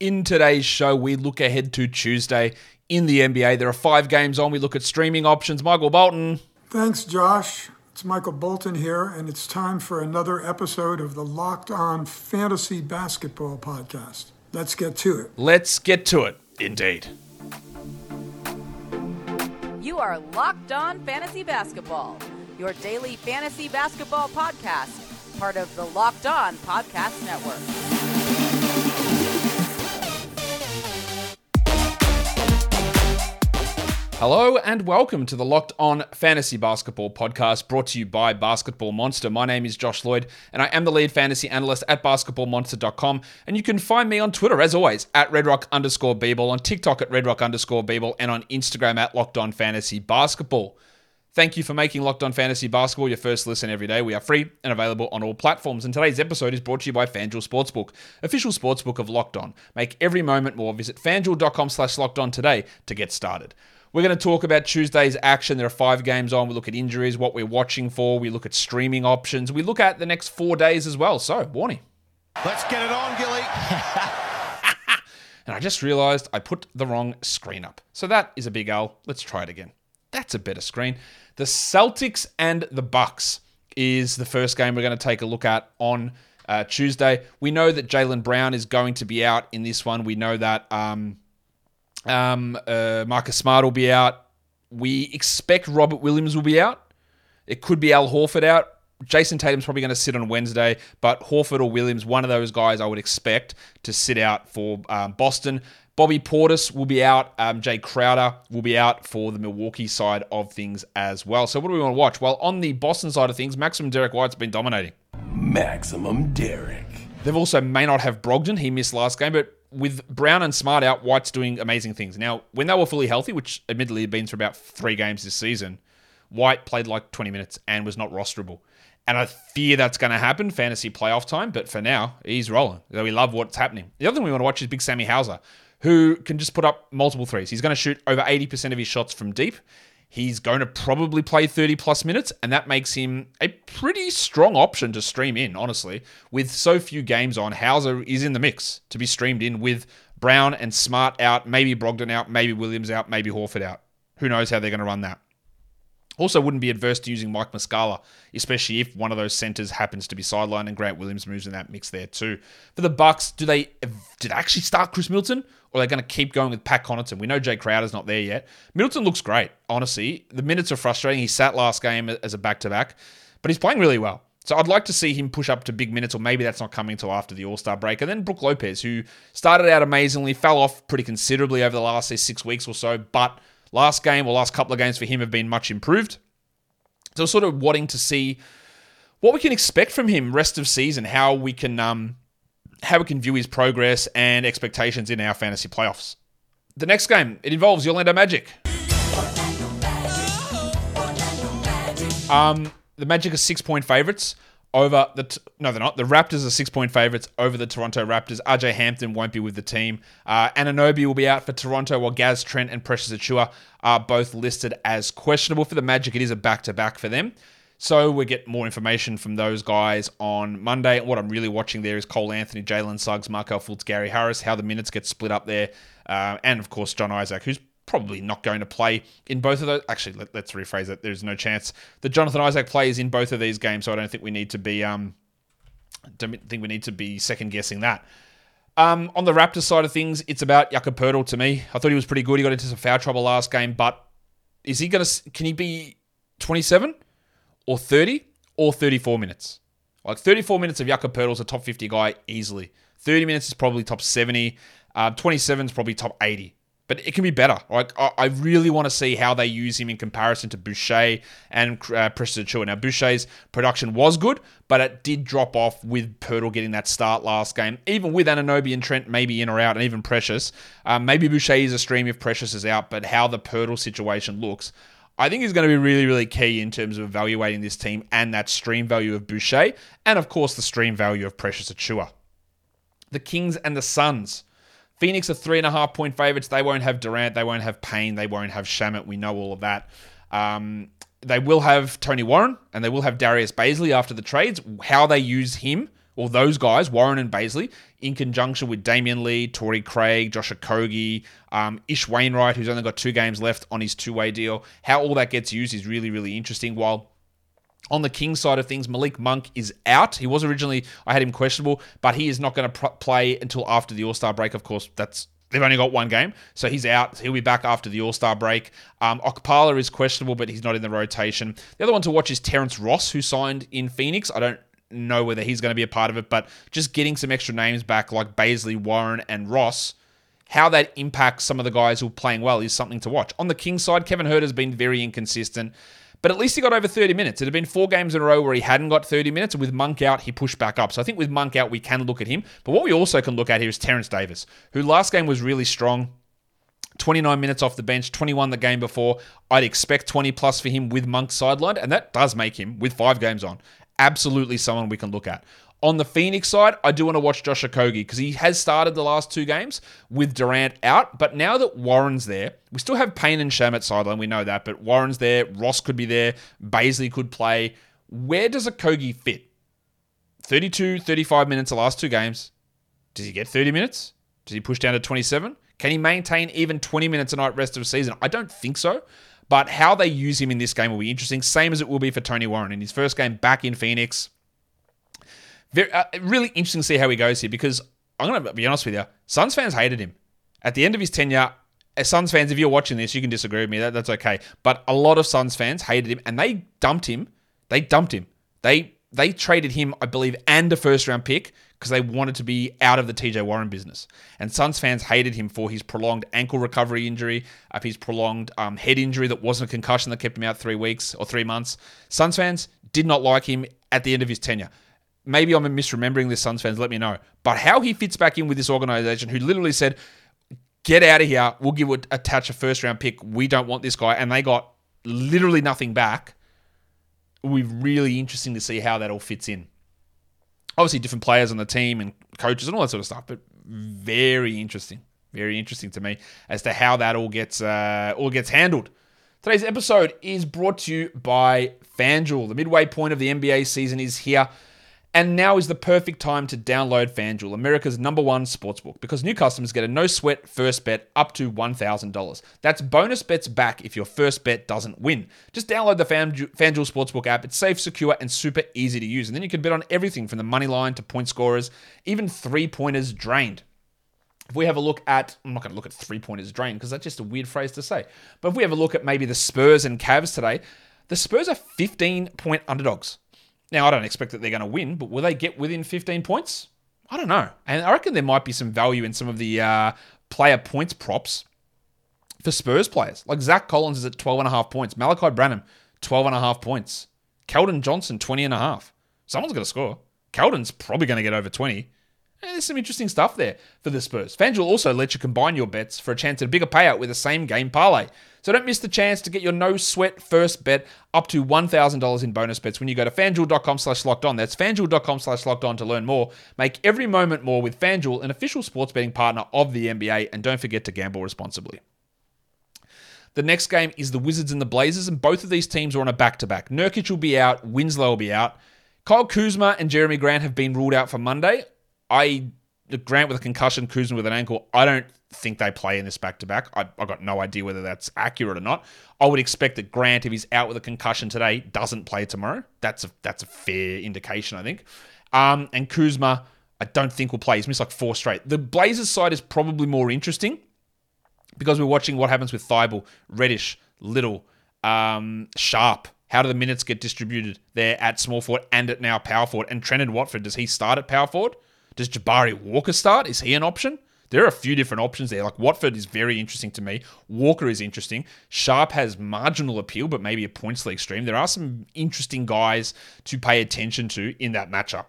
In today's show, we look ahead to Tuesday in the NBA. There are five games on. We look at streaming options. Michael Bolton. Thanks, Josh. It's Michael Bolton here, and it's time for another episode of the Locked On Fantasy Basketball Podcast. Let's get to it. Let's get to it, indeed. You are Locked On Fantasy Basketball, your daily fantasy basketball podcast, part of the Locked On Podcast Network. Hello and welcome to the Locked On Fantasy Basketball podcast brought to you by Basketball Monster. My name is Josh Lloyd and I am the lead fantasy analyst at basketballmonster.com. And you can find me on Twitter, as always, at redrock underscore bball, on TikTok at redrock underscore bball, and on Instagram at Locked On Fantasy Basketball. Thank you for making Locked On Fantasy Basketball your first listen every day. We are free and available on all platforms. And today's episode is brought to you by FanDuel Sportsbook, official sportsbook of Locked On. Make every moment more. Visit fanduel.com slash locked on today to get started. We're going to talk about Tuesday's action. There are five games on. We look at injuries, what we're watching for. We look at streaming options. We look at the next four days as well. So, warning. Let's get it on, Gilly. and I just realized I put the wrong screen up. So that is a big L. Let's try it again. That's a better screen. The Celtics and the Bucks is the first game we're going to take a look at on uh, Tuesday. We know that Jaylen Brown is going to be out in this one. We know that um, um, uh, Marcus Smart will be out. We expect Robert Williams will be out. It could be Al Horford out. Jayson Tatum's probably going to sit on Wednesday, but Horford or Williams, one of those guys I would expect to sit out for um, Boston. Bobby Portis will be out. Um, Jae Crowder will be out for the Milwaukee side of things as well. So, what do we want to watch? Well, on the Boston side of things, Maximum Derek White's been dominating. Maximum Derek. They've also may not have Brogdon. He missed last game, but with Brown and Smart out, White's doing amazing things. Now, when they were fully healthy, which admittedly had been for about three games this season, White played like 20 minutes and was not rosterable. And I fear that's going to happen fantasy playoff time, but for now, he's rolling. We love what's happening. The other thing we want to watch is Big Sammy Hauser, who can just put up multiple threes. He's going to shoot over 80% of his shots from deep. He's going to probably play 30 plus minutes, and that makes him a pretty strong option to stream in, honestly. With so few games on, Hauser is in the mix to be streamed in with Brown and Smart out, maybe Brogdon out, maybe Williams out, maybe Horford out. Who knows how they're going to run that? Also, wouldn't be adverse to using Mike Muscala, especially if one of those centers happens to be sidelined and Grant Williams moves in that mix there too. For the Bucks, do they did they actually start Khris Middleton, or are they going to keep going with Pat Connaughton? We know Jae Crowder's not there yet. Middleton looks great, honestly. The minutes are frustrating. He sat last game as a back to back, but he's playing really well. So I'd like to see him push up to big minutes, or maybe that's not coming until after the All Star break. And then Brook Lopez, who started out amazingly, fell off pretty considerably over the last say, six weeks or so, but last game or last couple of games for him have been much improved. So sort of wanting to see what we can expect from him rest of season, how we can um, how we can view his progress and expectations in our fantasy playoffs. The next game it involves the Orlando Magic. Um, the Magic are six point favorites over the t- no they're not the Raptors are six point favorites over the Toronto Raptors. RJ Hampton won't be with the team. Uh, Anunoby will be out for Toronto while Gaz Trent and Precious Achiuwa are both listed as questionable for the Magic. It is a back to back for them. So we get more information from those guys on Monday. What I'm really watching there is Cole Anthony, Jalen Suggs, Markelle Fultz, Gary Harris, how the minutes get split up there, uh, and of course John Isaac, who's probably not going to play in both of those. Actually, let, us rephrase it. There's no chance that Jonathan Isaac plays in both of these games, so I don't think we need to be um, don't think we need to be second guessing that. Um, on the Raptors side of things, it's about Jakob Poeltl to me. I thought he was pretty good. He got into some foul trouble last game, but is he going to? Can he be 27 or 30 or 34 minutes? Like 34 minutes of Jakob Poeltl's a top 50 guy easily. 30 minutes is probably top 70. Uh, 27 is probably top 80 but it can be better. Like I really want to see how they use him in comparison to Boucher and uh, Precious Achiuwa. Now Boucher's production was good, but it did drop off with Poeltl getting that start last game. Even with Anunoby and Trent maybe in or out, and even Precious, um, maybe Boucher is a stream if Precious is out. But how the Poeltl situation looks, I think is going to be really, really key in terms of evaluating this team and that stream value of Boucher, and of course the stream value of Precious Achiuwa. The Kings and the Suns. Phoenix are three and a half point favorites. They won't have Durant. They won't have Payne. They won't have Shamet. We know all of that. Um, they will have Tony Warren and they will have Darius Bazley after the trades. How they use him or those guys, Warren and Bazley, in conjunction with Damion Lee, Torrey Craig, Josh Okogie, um, Ish Wainwright, who's only got two games left on his two way deal. How all that gets used is really, really interesting. While on the Kings side of things, Malik Monk is out. He was originally, I had him questionable, but he is not going to pr- play until after the All Star break. Of course, that's They've only got one game, so he's out. He'll be back after the All Star break. Um, Okpala is questionable, but he's not in the rotation. The other one to watch is Terrence Ross, who signed in Phoenix. I don't know whether he's going to be a part of it, but just getting some extra names back like Bazley, Warren, and Ross, how that impacts some of the guys who are playing well is something to watch. On the Kings side, Kevin Huerter has been very inconsistent. But at least he got over 30 minutes. It had been four games in a row where he hadn't got 30 minutes, and with Monk out, he pushed back up. So I think with Monk out, we can look at him. But what we also can look at here is Terrence Davis, who last game was really strong. 29 minutes off the bench, 21 the game before. I'd expect 20 plus for him with Monk sidelined, and that does make him, with five games on, absolutely someone we can look at. On the Phoenix side, I do want to watch Josh Okogie because he has started the last two games with Durant out. But now that Warren's there, we still have Payne and Shamet sideline. We know that. But Warren's there. Ross could be there. Bazley could play. Where does Okogie fit? 32, 35 minutes the last two games. Does he get 30 minutes? Does he push down to 27? Can he maintain even 20 minutes a night rest of the season? I don't think so. But how they use him in this game will be interesting, same as it will be for Tony Warren in his first game back in Phoenix. Very, uh, really interesting to see how he goes here because I'm going to be honest with you. Suns fans hated him. At the end of his tenure, as Suns fans, if you're watching this, you can disagree with me. That, that's okay. But a lot of Suns fans hated him and they dumped him. They dumped him. They they traded him, I believe, and a first round pick because they wanted to be out of the TJ Warren business. And Suns fans hated him for his prolonged ankle recovery injury, of his prolonged um, head injury that wasn't a concussion that kept him out three weeks or three months. Suns fans did not like him at the end of his tenure maybe I'm misremembering this, Suns fans. Let me know. But how he fits back in with this organization, who literally said, "Get out of here. We'll give attach a first round pick. We don't want this guy," and they got literally nothing back. Will be really interesting to see how that all fits in. Obviously, different players on the team and coaches and all that sort of stuff, but very interesting, very interesting to me as to how that all gets uh, all gets handled. Today's episode is brought to you by FanDuel. The midway point of the NBA season is here. And now is the perfect time to download FanDuel, America's number one sportsbook, because new customers get a no sweat first bet up to $1,000. That's bonus bets back if your first bet doesn't win. Just download the FanDuel Sportsbook app. It's safe, secure, and super easy to use. And then you can bet on everything from the money line to point scorers, even three pointers drained. If we have a look at, I'm not going to look at three pointers drained because that's just a weird phrase to say. But if we have a look at maybe the Spurs and Cavs today, the Spurs are 15 point underdogs. Now, I don't expect that they're going to win, but will they get within 15 points? I don't know. And I reckon there might be some value in some of the uh, player points props for Spurs players. Like Zach Collins is at 12.5 points. Malaki Branham, 12.5 points. Keldon Johnson, 20.5. Someone's going to score. Keldon's probably going to get over 20. And there's some interesting stuff there for the Spurs. FanDuel also lets you combine your bets for a chance at a bigger payout with the same game parlay. So don't miss the chance to get your no sweat first bet up to $1,000 in bonus bets when you go to fanduel.com slash locked on. That's fanduel.com slash locked on to learn more. Make every moment more with FanDuel, an official sports betting partner of the NBA. And don't forget to gamble responsibly. The next game is the Wizards and the Blazers, and both of these teams are on a back to back. Nurkic will be out, Winslow will be out. Kyle Kuzma and Jerami Grant have been ruled out for Monday. I Grant with a concussion, Kuzma with an ankle. I don't think they play in this back to back. I got no idea whether that's accurate or not. I would expect that Grant, if he's out with a concussion today, doesn't play tomorrow. That's a that's a fair indication, I think. Um, and Kuzma, I don't think will play. He's missed like four straight. The Blazers side is probably more interesting because we're watching what happens with Thybulle, Reddish, Little, um, Sharpe. How do the minutes get distributed there at small forward and at now power forward? And Trendon Watford, does he start at power forward? Does Jabari Walker start? Is he an option? There are a few different options there. Like Watford is very interesting to me. Walker is interesting. Sharpe has marginal appeal, but maybe a points league stream. There are some interesting guys to pay attention to in that matchup.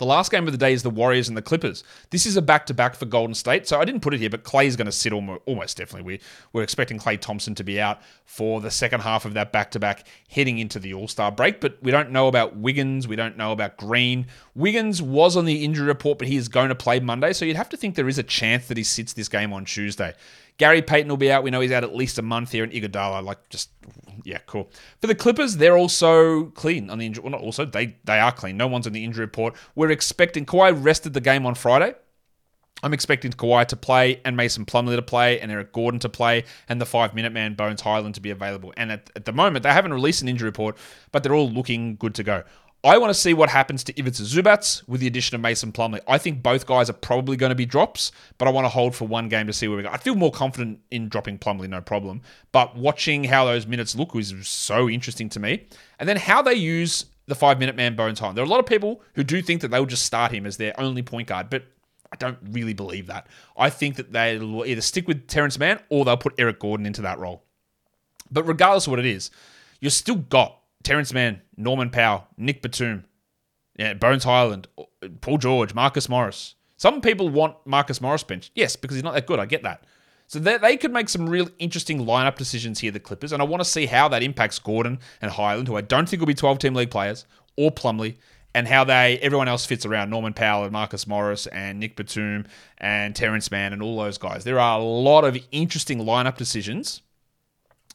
The last game of the day is the Warriors and the Clippers. This is a back to back for Golden State. So I didn't put it here, but Klay's going to sit almost, almost definitely. We, we're expecting Klay Thompson to be out for the second half of that back to back heading into the All Star break. But we don't know about Wiggins. We don't know about Green. Wiggins was on the injury report, but he is going to play Monday. So you'd have to think there is a chance that he sits this game on Tuesday. Gary Payton will be out. We know he's out at least a month here. And Iguodala, like, just yeah, cool. For the Clippers, they're also clean on the injury. Well, not also they they are clean. No one's on the injury report. We're expecting Kawhi rested the game on Friday. I'm expecting Kawhi to play and Mason Plumlee to play and Eric Gordon to play and the five minute man Bones Hyland to be available. And at, at the moment, they haven't released an injury report, but they're all looking good to go. I want to see what happens to Ivica Zubac with the addition of Mason Plumlee. I think both guys are probably going to be drops, but I want to hold for one game to see where we go. I feel more confident in dropping Plumlee, no problem. But watching how those minutes look is so interesting to me. And then how they use the five minute man Bones Hyland. There are a lot of people who do think that they'll just start him as their only point guard, but I don't really believe that. I think that they'll either stick with Terrence Mann or they'll put Eric Gordon into that role. But regardless of what it is, you've still got Terrence Mann, Norman Powell, Nick Batum, yeah, Bones Hyland, Paul George, Marcus Morris. Some people want Marcus Morris bench. Yes, because he's not that good. I get that. So they, they could make some real interesting lineup decisions here, the Clippers, and I want to see how that impacts Gordon and Hyland, who I don't think will be 12 team league players, or Plumlee, and how they everyone else fits around Norman Powell and Marcus Morris and Nick Batum and Terrence Mann and all those guys. There are a lot of interesting lineup decisions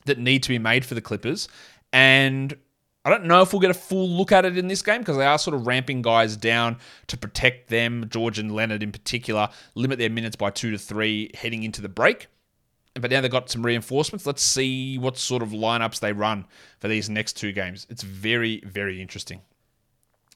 that need to be made for the Clippers, and I don't know if we'll get a full look at it in this game because they are sort of ramping guys down to protect them, George and Leonard in particular, limit their minutes by two to three heading into the break. But now they've got some reinforcements. Let's see what sort of lineups they run for these next two games. It's very, very interesting.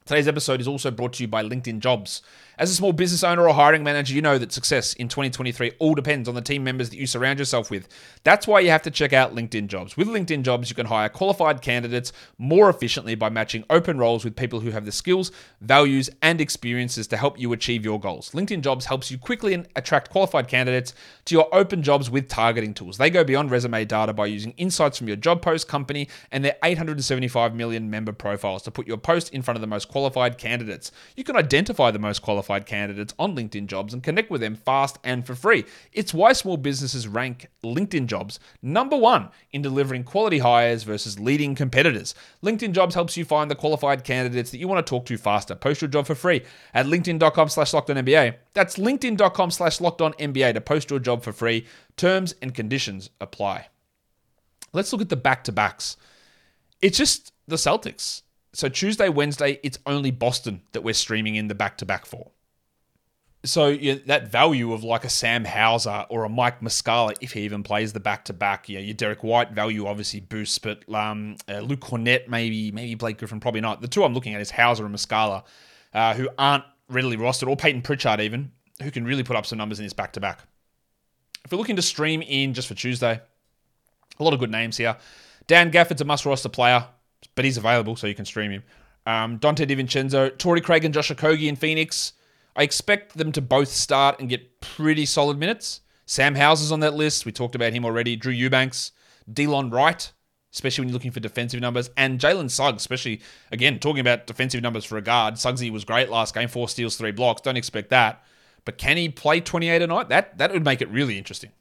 Today's episode is also brought to you by LinkedIn Jobs. As a small business owner or hiring manager, you know that success in 2023 all depends on the team members that you surround yourself with. That's why you have to check out LinkedIn Jobs. With LinkedIn Jobs, you can hire qualified candidates more efficiently by matching open roles with people who have the skills, values, and experiences to help you achieve your goals. LinkedIn Jobs helps you quickly attract qualified candidates to your open jobs with targeting tools. They go beyond resume data by using insights from your job post company and their 875 million member profiles to put your post in front of the most qualified candidates. You can identify the most qualified qualified candidates on LinkedIn Jobs and connect with them fast and for free. It's why small businesses rank LinkedIn Jobs number one in delivering quality hires versus leading competitors. LinkedIn Jobs helps you find the qualified candidates that you want to talk to faster. Post your job for free at linkedin.com slash NBA. That's linkedin.com slash NBA to post your job for free. Terms and conditions apply. Let's look at the back-to-backs. It's just the Celtics. So Tuesday, Wednesday, it's only Boston that we're streaming in the back-to-back for so yeah, that value of like a Sam Hauser or a Mike Muscala, if he even plays the back to back, yeah, your Derek White value obviously boosts, but um, uh, Luke Kornet, maybe, maybe Blake Griffin, probably not. The two I'm looking at is Hauser and Muscala, uh, who aren't readily rostered, or Payton Pritchard even, who can really put up some numbers in this back to back. If we're looking to stream in just for Tuesday, a lot of good names here. Dan Gafford's a must roster player, but he's available, so you can stream him. Um, Donte DiVincenzo, Torrey Craig, and Josh Okogie in Phoenix. I expect them to both start and get pretty solid minutes. Sam Hauser's on that list. We talked about him already. Drew Eubanks, Delon Wright, especially when you're looking for defensive numbers, and Jalen Suggs, especially again talking about defensive numbers for a guard. Suggsy was great last game, four steals, three blocks. Don't expect that, but can he play 28 a night? That that would make it really interesting.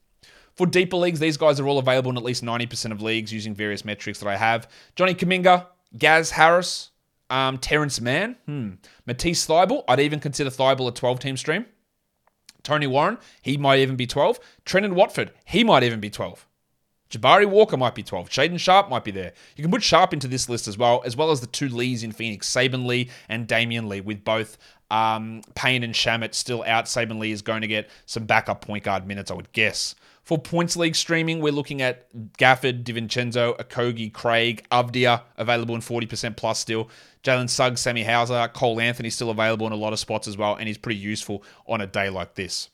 For deeper leagues, these guys are all available in at least 90% of leagues using various metrics that I have. Johnny Kuminga, Gaz Harris, um, Terrence Mann, hmm. Matisse Thybulle, I'd even consider Thybulle a 12 team stream. Tony Warren, he might even be 12. Trendon Watford, he might even be 12. Jabari Walker might be 12. Shaedon Sharpe might be there. You can put Sharpe into this list as well, as well as the two Lees in Phoenix, Saban Lee and Damion Lee, with both um, Payne and Shamet still out. Saban Lee is going to get some backup point guard minutes, I would guess. For points league streaming, we're looking at Gafford, DiVincenzo, Okogie, Craig, Avdija available in 40% plus still. Jalen Suggs, Sammy Hauser, Cole Anthony still available in a lot of spots as well, and he's pretty useful on a day like this.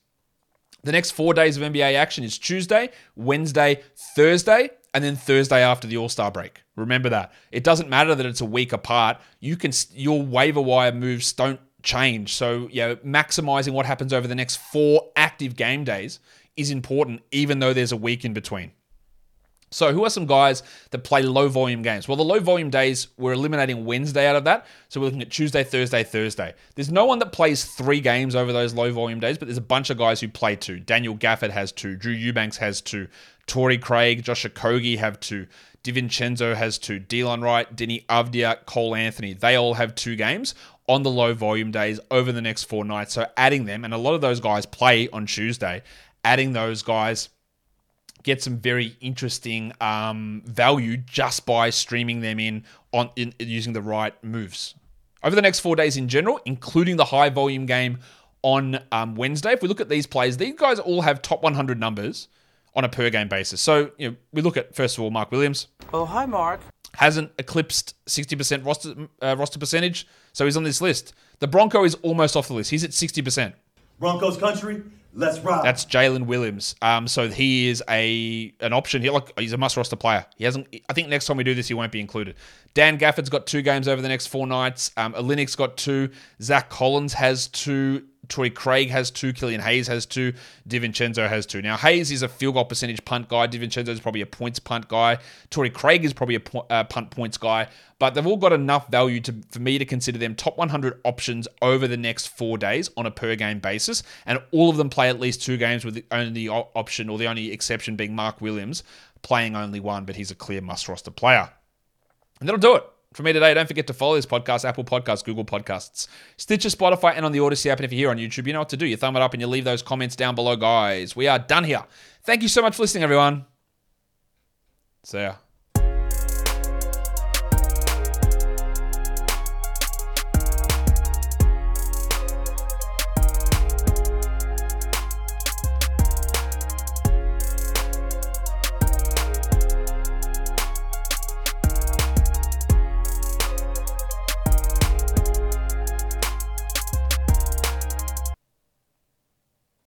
The next four days of NBA action is Tuesday, Wednesday, Thursday, and then Thursday after the All Star break. Remember that. It doesn't matter that it's a week apart. You can your waiver wire moves don't change. So, know, maximizing what happens over the next four active game days is important, even though there's a week in between. So, who are some guys that play low volume games? Well, the low volume days, we're eliminating Wednesday out of that. So, we're looking at Tuesday, Thursday, Thursday. There's no one that plays three games over those low volume days, but there's a bunch of guys who play two. Daniel Gafford has two. Drew Eubanks has two. Torrey Craig, Josh Okogie have two. DiVincenzo has two. Delon Wright, Deni Avdija, Cole Anthony. They all have two games on the low volume days over the next four nights. So, adding them, and a lot of those guys play on Tuesday adding those guys get some very interesting um, value just by streaming them in on in, using the right moves. Over the next four days in general, including the high volume game on um, Wednesday, if we look at these plays, these guys all have top 100 numbers on a per game basis. So you know, we look at first of all Mark Williams. Oh, hi, Mark. Hasn't eclipsed 60% roster uh, roster percentage, so he's on this list. The Bronco is almost off the list. He's at 60%. Broncos country, let's ride. That's Jalen Williams. Um, so he is a an option here. Like he's a must roster player. He hasn't. I think next time we do this, he won't be included. Dan Gafford's got two games over the next four nights. Um, Olynyk got two. Zach Collins has two. Torrey Craig has two. Killian Hayes has two. DiVincenzo has two. Now, Hayes is a field goal percentage punt guy. DiVincenzo is probably a points punt guy. Torrey Craig is probably a po- uh, punt points guy. But they've all got enough value to, for me to consider them top 100 options over the next four days on a per game basis. And all of them play at least two games with the only option or the only exception being Mark Williams playing only one, but he's a clear must roster player. And that'll do it for me today. Don't forget to follow this podcast, Apple Podcasts, Google Podcasts, Stitcher, Spotify, and on the Odyssey app. And if you're here on YouTube, you know what to do. You thumb it up and you leave those comments down below, guys. We are done here. Thank you so much for listening, everyone. See ya.